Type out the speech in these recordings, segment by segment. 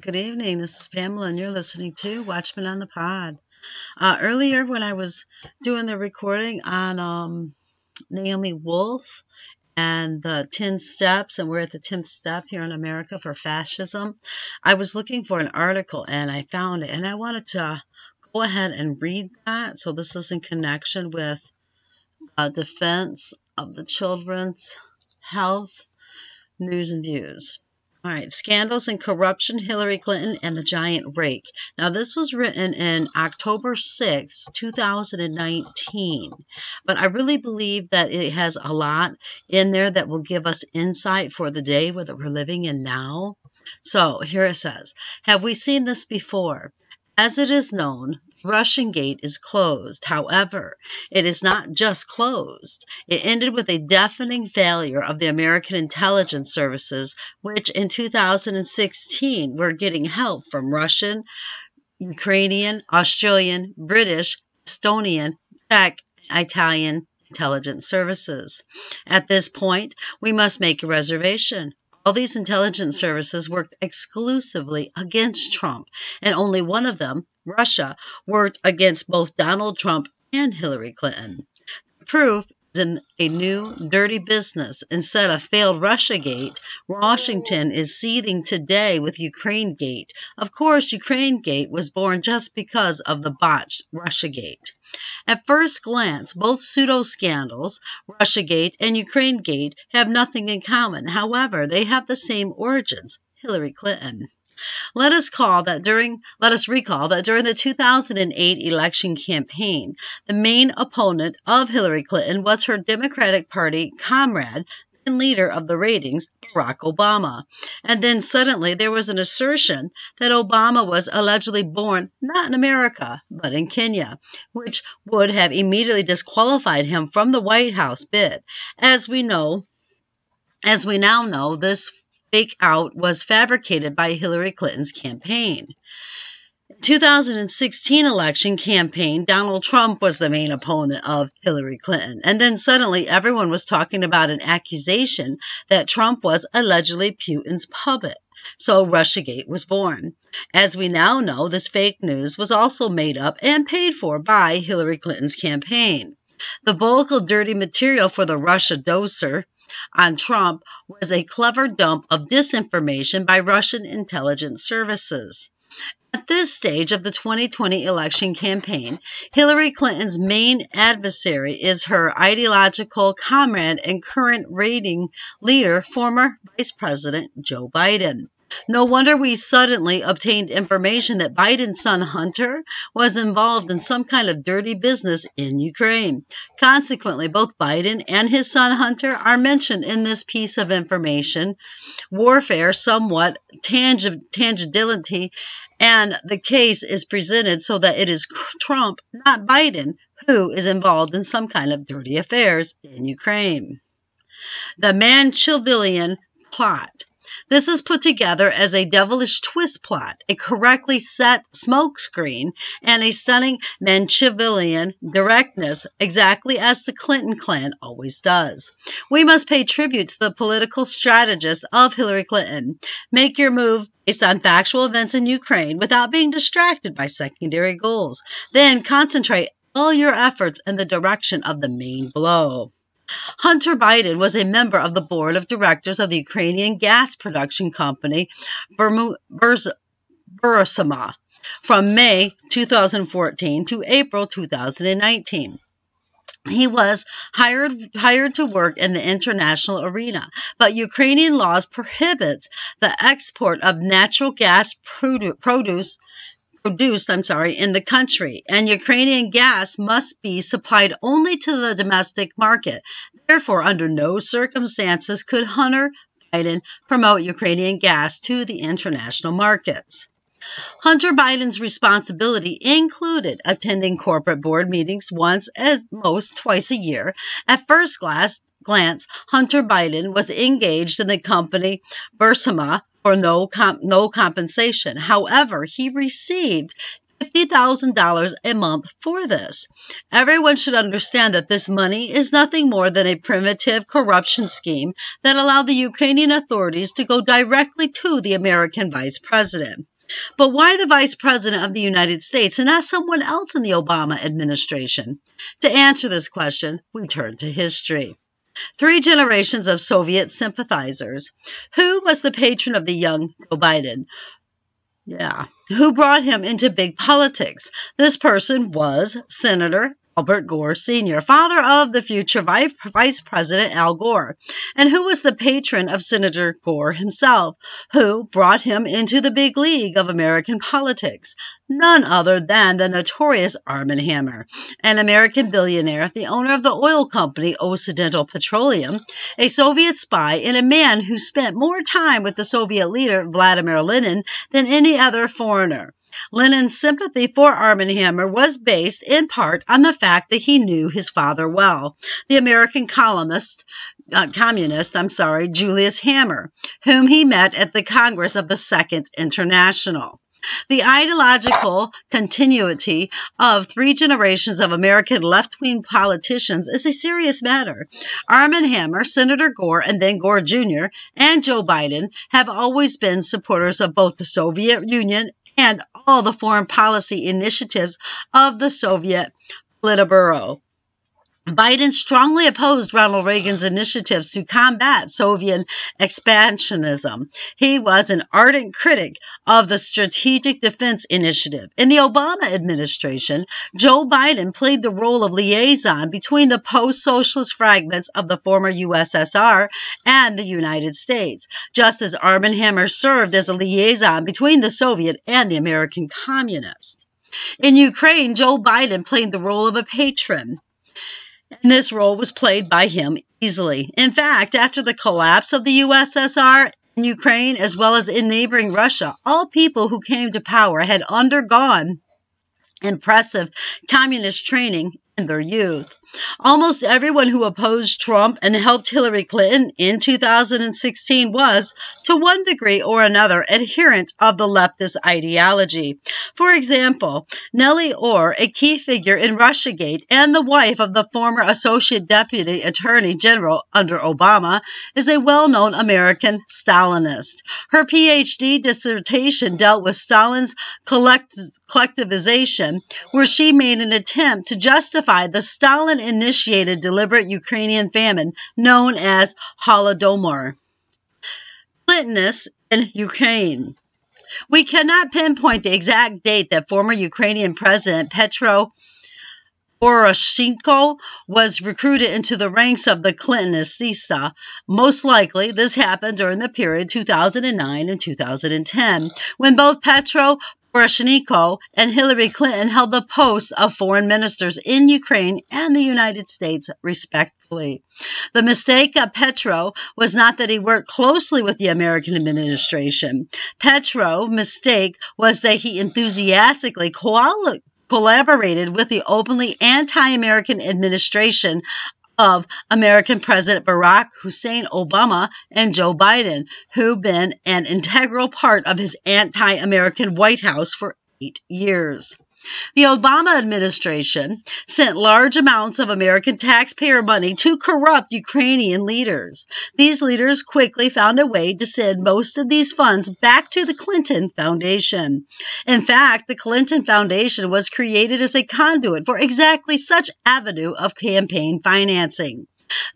Good evening. This is Pamela, and you're listening to Watchman on the Pod. Uh, earlier, when I was doing the recording on um, Naomi Wolf and the 10 steps, and we're at the 10th step here in America for fascism, I was looking for an article and I found it, and I wanted to go ahead and read that. So, this is in connection with uh, defense of the children's health, news, and views. All right, scandals and corruption, Hillary Clinton and the giant rake. Now, this was written in October 6, 2019, but I really believe that it has a lot in there that will give us insight for the day that we're living in now. So, here it says Have we seen this before? As it is known, Russian Gate is closed. However, it is not just closed. It ended with a deafening failure of the American intelligence services, which in 2016 were getting help from Russian, Ukrainian, Australian, British, Estonian, Czech, Italian intelligence services. At this point, we must make a reservation. All these intelligence services worked exclusively against Trump, and only one of them, Russia, worked against both Donald Trump and Hillary Clinton. The proof is in a new dirty business. Instead of failed Russia Gate, Washington is seething today with Ukraine Gate. Of course, Ukraine Gate was born just because of the botched Russia Gate. At first glance, both pseudo scandals, Russiagate and Ukrainegate, have nothing in common. However, they have the same origins Hillary Clinton. Let us call that during let us recall that during the 2008 election campaign, the main opponent of Hillary Clinton was her Democratic Party comrade, and leader of the ratings, Barack Obama. And then suddenly there was an assertion that Obama was allegedly born not in America, but in Kenya, which would have immediately disqualified him from the White House bid. As we know, as we now know, this fake out was fabricated by Hillary Clinton's campaign. 2016 election campaign, Donald Trump was the main opponent of Hillary Clinton. And then suddenly everyone was talking about an accusation that Trump was allegedly Putin's puppet. So Russiagate was born. As we now know, this fake news was also made up and paid for by Hillary Clinton's campaign. The bulk of dirty material for the Russia doser on Trump was a clever dump of disinformation by Russian intelligence services. At this stage of the 2020 election campaign, Hillary Clinton's main adversary is her ideological comrade and current rating leader, former Vice President Joe Biden. No wonder we suddenly obtained information that Biden's son Hunter was involved in some kind of dirty business in Ukraine. Consequently, both Biden and his son Hunter are mentioned in this piece of information. Warfare, somewhat tangibility, and the case is presented so that it is Trump, not Biden, who is involved in some kind of dirty affairs in Ukraine. The Manchevilian plot. This is put together as a devilish twist plot, a correctly set smokescreen, and a stunning Manchevilian directness, exactly as the Clinton clan always does. We must pay tribute to the political strategist of Hillary Clinton. Make your move based on factual events in Ukraine without being distracted by secondary goals. Then concentrate all your efforts in the direction of the main blow. Hunter Biden was a member of the board of directors of the Ukrainian gas production company Burisma from May 2014 to April 2019. He was hired hired to work in the international arena, but Ukrainian laws prohibit the export of natural gas produce produced, I'm sorry, in the country, and Ukrainian gas must be supplied only to the domestic market. Therefore, under no circumstances could Hunter Biden promote Ukrainian gas to the international markets. Hunter Biden's responsibility included attending corporate board meetings once, at most twice a year. At first glance, glance Hunter Biden was engaged in the company Burisma for no, no compensation. However, he received $50,000 a month for this. Everyone should understand that this money is nothing more than a primitive corruption scheme that allowed the Ukrainian authorities to go directly to the American vice president. But why the Vice President of the United States and not someone else in the Obama administration? To answer this question, we turn to history. Three generations of Soviet sympathizers. Who was the patron of the young Joe Biden? Yeah. Who brought him into big politics? This person was Senator Albert Gore Sr., father of the future Vice President Al Gore, and who was the patron of Senator Gore himself, who brought him into the big league of American politics. None other than the notorious Armand Hammer, an American billionaire, the owner of the oil company Occidental Petroleum, a Soviet spy, and a man who spent more time with the Soviet leader Vladimir Lenin than any other foreigner. Lenin's sympathy for Armand Hammer was based in part on the fact that he knew his father well, the American columnist, uh, communist, I'm sorry, Julius Hammer, whom he met at the Congress of the Second International. The ideological continuity of three generations of American left wing politicians is a serious matter. Armand Hammer, Senator Gore, and then Gore Jr., and Joe Biden have always been supporters of both the Soviet Union and all the foreign policy initiatives of the Soviet Politburo. Biden strongly opposed Ronald Reagan's initiatives to combat Soviet expansionism. He was an ardent critic of the Strategic Defense Initiative. In the Obama administration, Joe Biden played the role of liaison between the post socialist fragments of the former USSR and the United States, just as Armand Hammer served as a liaison between the Soviet and the American communists. In Ukraine, Joe Biden played the role of a patron and this role was played by him easily. In fact, after the collapse of the USSR in Ukraine, as well as in neighboring Russia, all people who came to power had undergone impressive communist training in their youth. Almost everyone who opposed Trump and helped Hillary Clinton in 2016 was, to one degree or another, adherent of the leftist ideology. For example, Nellie Ohr, a key figure in Russiagate and the wife of the former Associate Deputy Attorney General under Obama, is a well known American Stalinist. Her PhD dissertation dealt with Stalin's collect- collectivization, where she made an attempt to justify the Stalin initiated deliberate Ukrainian famine known as Holodomor. Clintonness in Ukraine. We cannot pinpoint the exact date that former Ukrainian President Petro Poroshenko was recruited into the ranks of the Clintonists. Most likely, this happened during the period 2009 and 2010, when both Petro Poroshenko and Hillary Clinton held the posts of foreign ministers in Ukraine and the United States, respectively. The mistake of Petro was not that he worked closely with the American administration. Petro's mistake was that he enthusiastically collaborated with the openly anti American administration of American President Barack Hussein Obama and Joe Biden, who've been an integral part of his anti American White House for eight years. The Obama administration sent large amounts of American taxpayer money to corrupt Ukrainian leaders. These leaders quickly found a way to send most of these funds back to the Clinton Foundation. In fact, the Clinton Foundation was created as a conduit for exactly such avenue of campaign financing.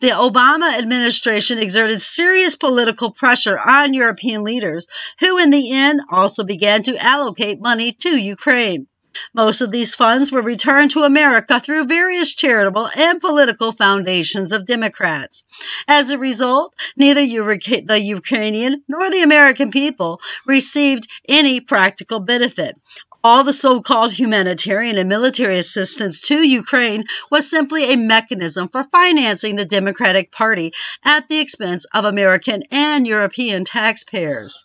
The Obama administration exerted serious political pressure on European leaders, who in the end also began to allocate money to Ukraine. Most of these funds were returned to America through various charitable and political foundations of Democrats. As a result, neither the Ukrainian nor the American people received any practical benefit. All the so called humanitarian and military assistance to Ukraine was simply a mechanism for financing the Democratic Party at the expense of American and European taxpayers.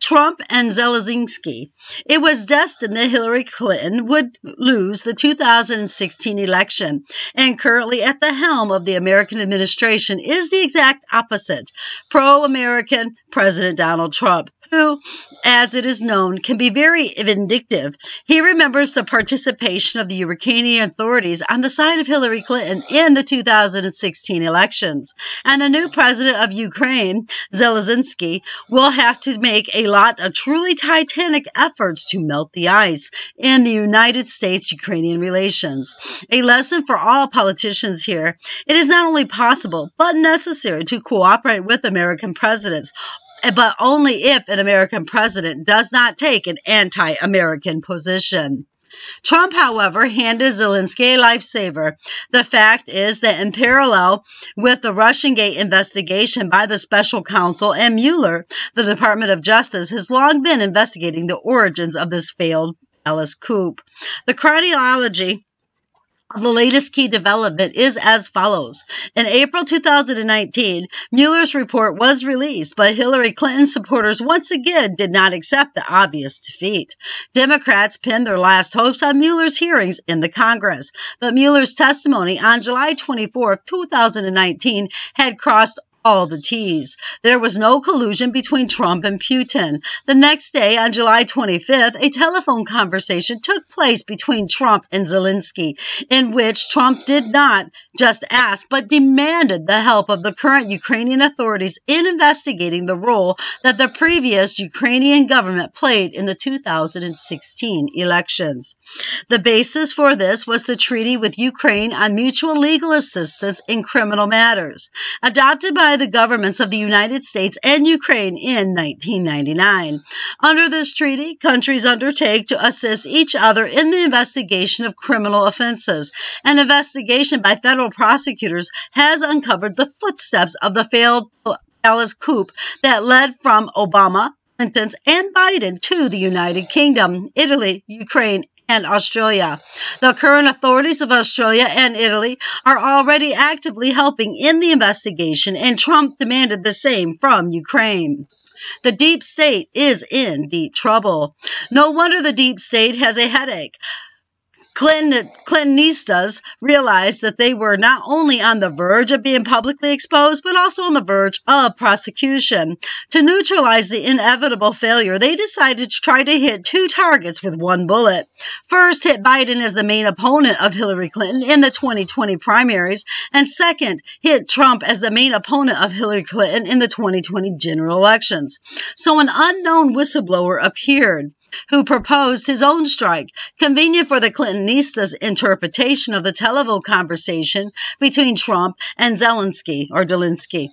Trump and Zelensky. It was destined that Hillary Clinton would lose the 2016 election, and currently at the helm of the American administration is the exact opposite pro American President Donald Trump who, as it is known, can be very vindictive. He remembers the participation of the Ukrainian authorities on the side of Hillary Clinton in the 2016 elections. And the new president of Ukraine, Zelensky, will have to make a lot of truly titanic efforts to melt the ice in the United States Ukrainian relations. A lesson for all politicians here it is not only possible, but necessary to cooperate with American presidents but only if an American president does not take an anti American position. Trump, however, handed Zelensky a lifesaver. The fact is that in parallel with the Russian Gate investigation by the special counsel and Mueller, the Department of Justice has long been investigating the origins of this failed palace coup. The chronology the latest key development is as follows. In April 2019, Mueller's report was released, but Hillary Clinton supporters once again did not accept the obvious defeat. Democrats pinned their last hopes on Mueller's hearings in the Congress, but Mueller's testimony on July 24, 2019 had crossed all the T's. There was no collusion between Trump and Putin. The next day, on July 25th, a telephone conversation took place between Trump and Zelensky, in which Trump did not just ask, but demanded the help of the current Ukrainian authorities in investigating the role that the previous Ukrainian government played in the 2016 elections. The basis for this was the treaty with Ukraine on mutual legal assistance in criminal matters, adopted by by the governments of the United States and Ukraine in 1999. Under this treaty, countries undertake to assist each other in the investigation of criminal offenses. An investigation by federal prosecutors has uncovered the footsteps of the failed palace coup that led from Obama, Clinton's, and Biden to the United Kingdom, Italy, Ukraine, and Australia. The current authorities of Australia and Italy are already actively helping in the investigation, and Trump demanded the same from Ukraine. The deep state is in deep trouble. No wonder the deep state has a headache. Clinton, Clintonistas realized that they were not only on the verge of being publicly exposed, but also on the verge of prosecution. To neutralize the inevitable failure, they decided to try to hit two targets with one bullet. First, hit Biden as the main opponent of Hillary Clinton in the 2020 primaries, and second, hit Trump as the main opponent of Hillary Clinton in the 2020 general elections. So an unknown whistleblower appeared who proposed his own strike, convenient for the Clintonistas' interpretation of the telephone conversation between Trump and Zelensky or Delinsky.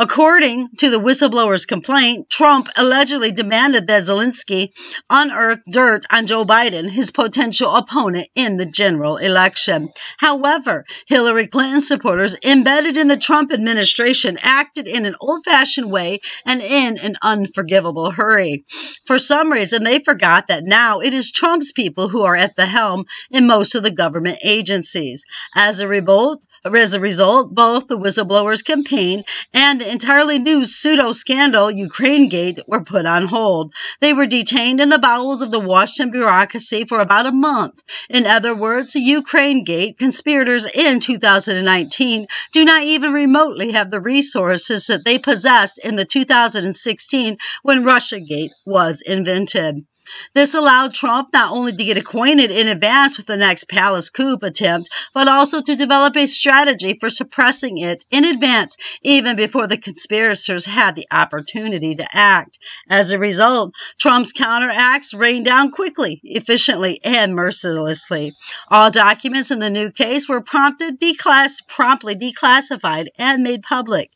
According to the whistleblower's complaint, Trump allegedly demanded that Zelensky unearth dirt on Joe Biden, his potential opponent in the general election. However, Hillary Clinton supporters embedded in the Trump administration acted in an old fashioned way and in an unforgivable hurry. For some reason, they forgot that now it is Trump's people who are at the helm in most of the government agencies. As a result, as a result, both the whistleblower's campaign and the entirely new pseudo scandal, Ukraine Gate, were put on hold. They were detained in the bowels of the Washington bureaucracy for about a month. In other words, the Ukraine Gate conspirators in 2019 do not even remotely have the resources that they possessed in the 2016 when Russia Gate was invented. This allowed Trump not only to get acquainted in advance with the next palace coup attempt, but also to develop a strategy for suppressing it in advance, even before the conspirators had the opportunity to act. As a result, Trump's counteracts rained down quickly, efficiently, and mercilessly. All documents in the new case were prompted declass- promptly declassified and made public.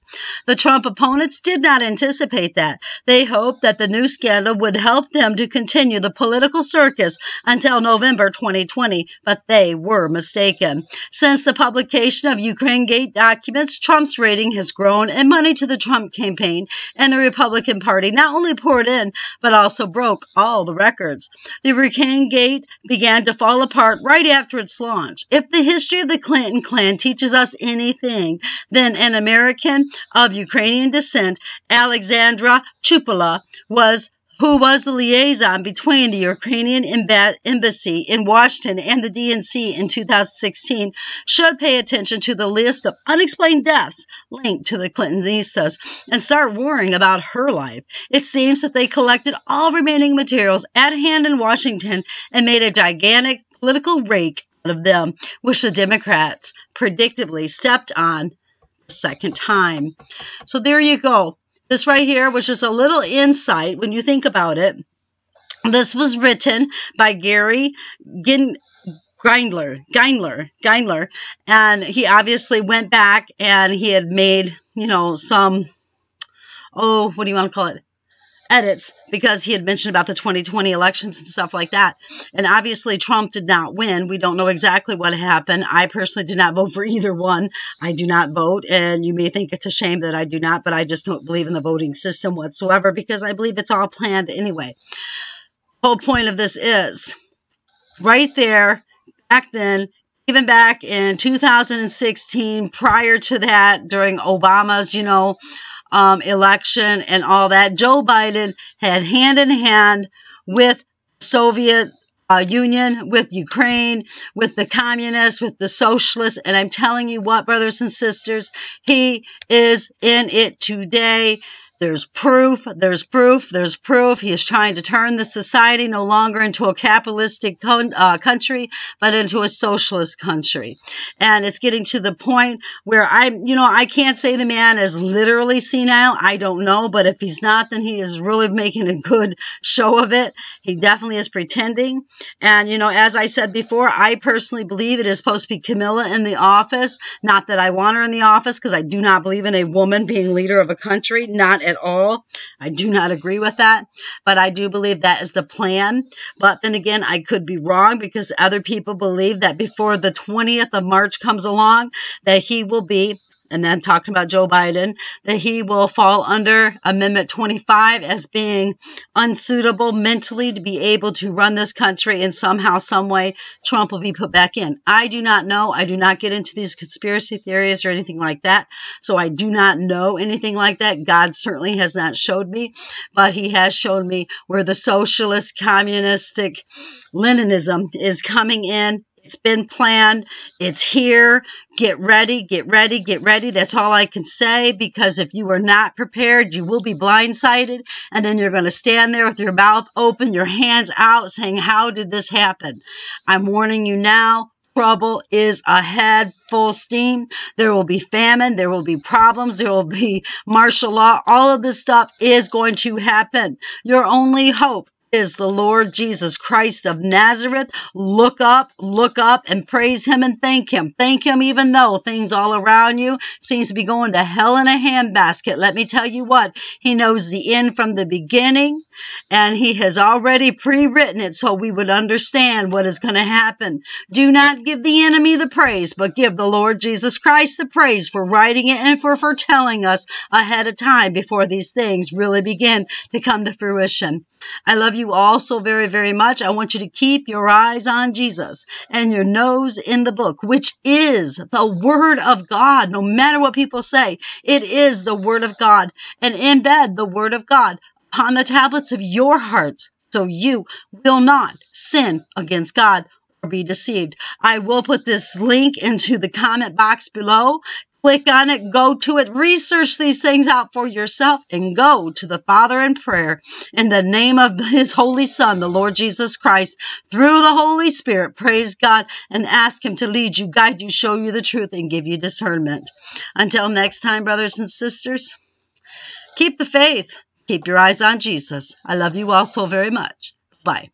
The Trump opponents did not anticipate that. They hoped that the new scandal would help them to continue the political circus until November 2020, but they were mistaken. Since the publication of Ukraine Gate documents, Trump's rating has grown and money to the Trump campaign and the Republican Party not only poured in, but also broke all the records. The Ukraine Gate began to fall apart right after its launch. If the history of the Clinton clan teaches us anything, then an American of Ukrainian descent, Alexandra Chupala, was who was the liaison between the Ukrainian embassy in Washington and the DNC in 2016, should pay attention to the list of unexplained deaths linked to the Clintonistas and start worrying about her life. It seems that they collected all remaining materials at hand in Washington and made a gigantic political rake out of them, which the Democrats predictably stepped on second time. So there you go. This right here was just a little insight when you think about it. This was written by Gary Gin- Grindler, Geindler, Geindler, and he obviously went back and he had made, you know, some, oh, what do you want to call it? Edits because he had mentioned about the 2020 elections and stuff like that. And obviously, Trump did not win. We don't know exactly what happened. I personally did not vote for either one. I do not vote, and you may think it's a shame that I do not, but I just don't believe in the voting system whatsoever because I believe it's all planned anyway. Whole point of this is right there back then even back in 2016 prior to that during obama's you know um, election and all that, Joe Biden had hand in hand with Soviet uh, Union, with Ukraine, with the communists, with the socialists. And I'm telling you what, brothers and sisters, he is in it today. There's proof, there's proof, there's proof. He is trying to turn the society no longer into a capitalistic con- uh, country, but into a socialist country. And it's getting to the point where I, you know, I can't say the man is literally senile. I don't know, but if he's not, then he is really making a good show of it. He definitely is pretending. And, you know, as I said before, I personally believe it is supposed to be Kamala in the office. Not that I want her in the office because I do not believe in a woman being leader of a country. Not at all. I do not agree with that, but I do believe that is the plan. But then again, I could be wrong because other people believe that before the 20th of March comes along, that he will be and then talking about Joe Biden, that he will fall under Amendment 25 as being unsuitable mentally to be able to run this country and somehow, some way, Trump will be put back in. I do not know. I do not get into these conspiracy theories or anything like that. So I do not know anything like that. God certainly has not showed me, but he has shown me where the socialist, communistic Leninism is coming in it's been planned. It's here. Get ready, get ready, get ready. That's all I can say because if you are not prepared, you will be blindsided. And then you're going to stand there with your mouth open, your hands out, saying, How did this happen? I'm warning you now. Trouble is ahead, full steam. There will be famine. There will be problems. There will be martial law. All of this stuff is going to happen. Your only hope is the Lord Jesus Christ of Nazareth. Look up, look up and praise him and thank him. Thank him even though things all around you seems to be going to hell in a handbasket. Let me tell you what, he knows the end from the beginning and he has already pre-written it so we would understand what is going to happen. Do not give the enemy the praise, but give the Lord Jesus Christ the praise for writing it and for foretelling us ahead of time before these things really begin to come to fruition. I love you all so very, very much. I want you to keep your eyes on Jesus and your nose in the book, which is the Word of God. No matter what people say, it is the Word of God. And embed the Word of God upon the tablets of your hearts so you will not sin against God or be deceived. I will put this link into the comment box below. Click on it, go to it, research these things out for yourself, and go to the Father in prayer in the name of His Holy Son, the Lord Jesus Christ, through the Holy Spirit. Praise God and ask Him to lead you, guide you, show you the truth, and give you discernment. Until next time, brothers and sisters, keep the faith, keep your eyes on Jesus. I love you all so very much. Bye.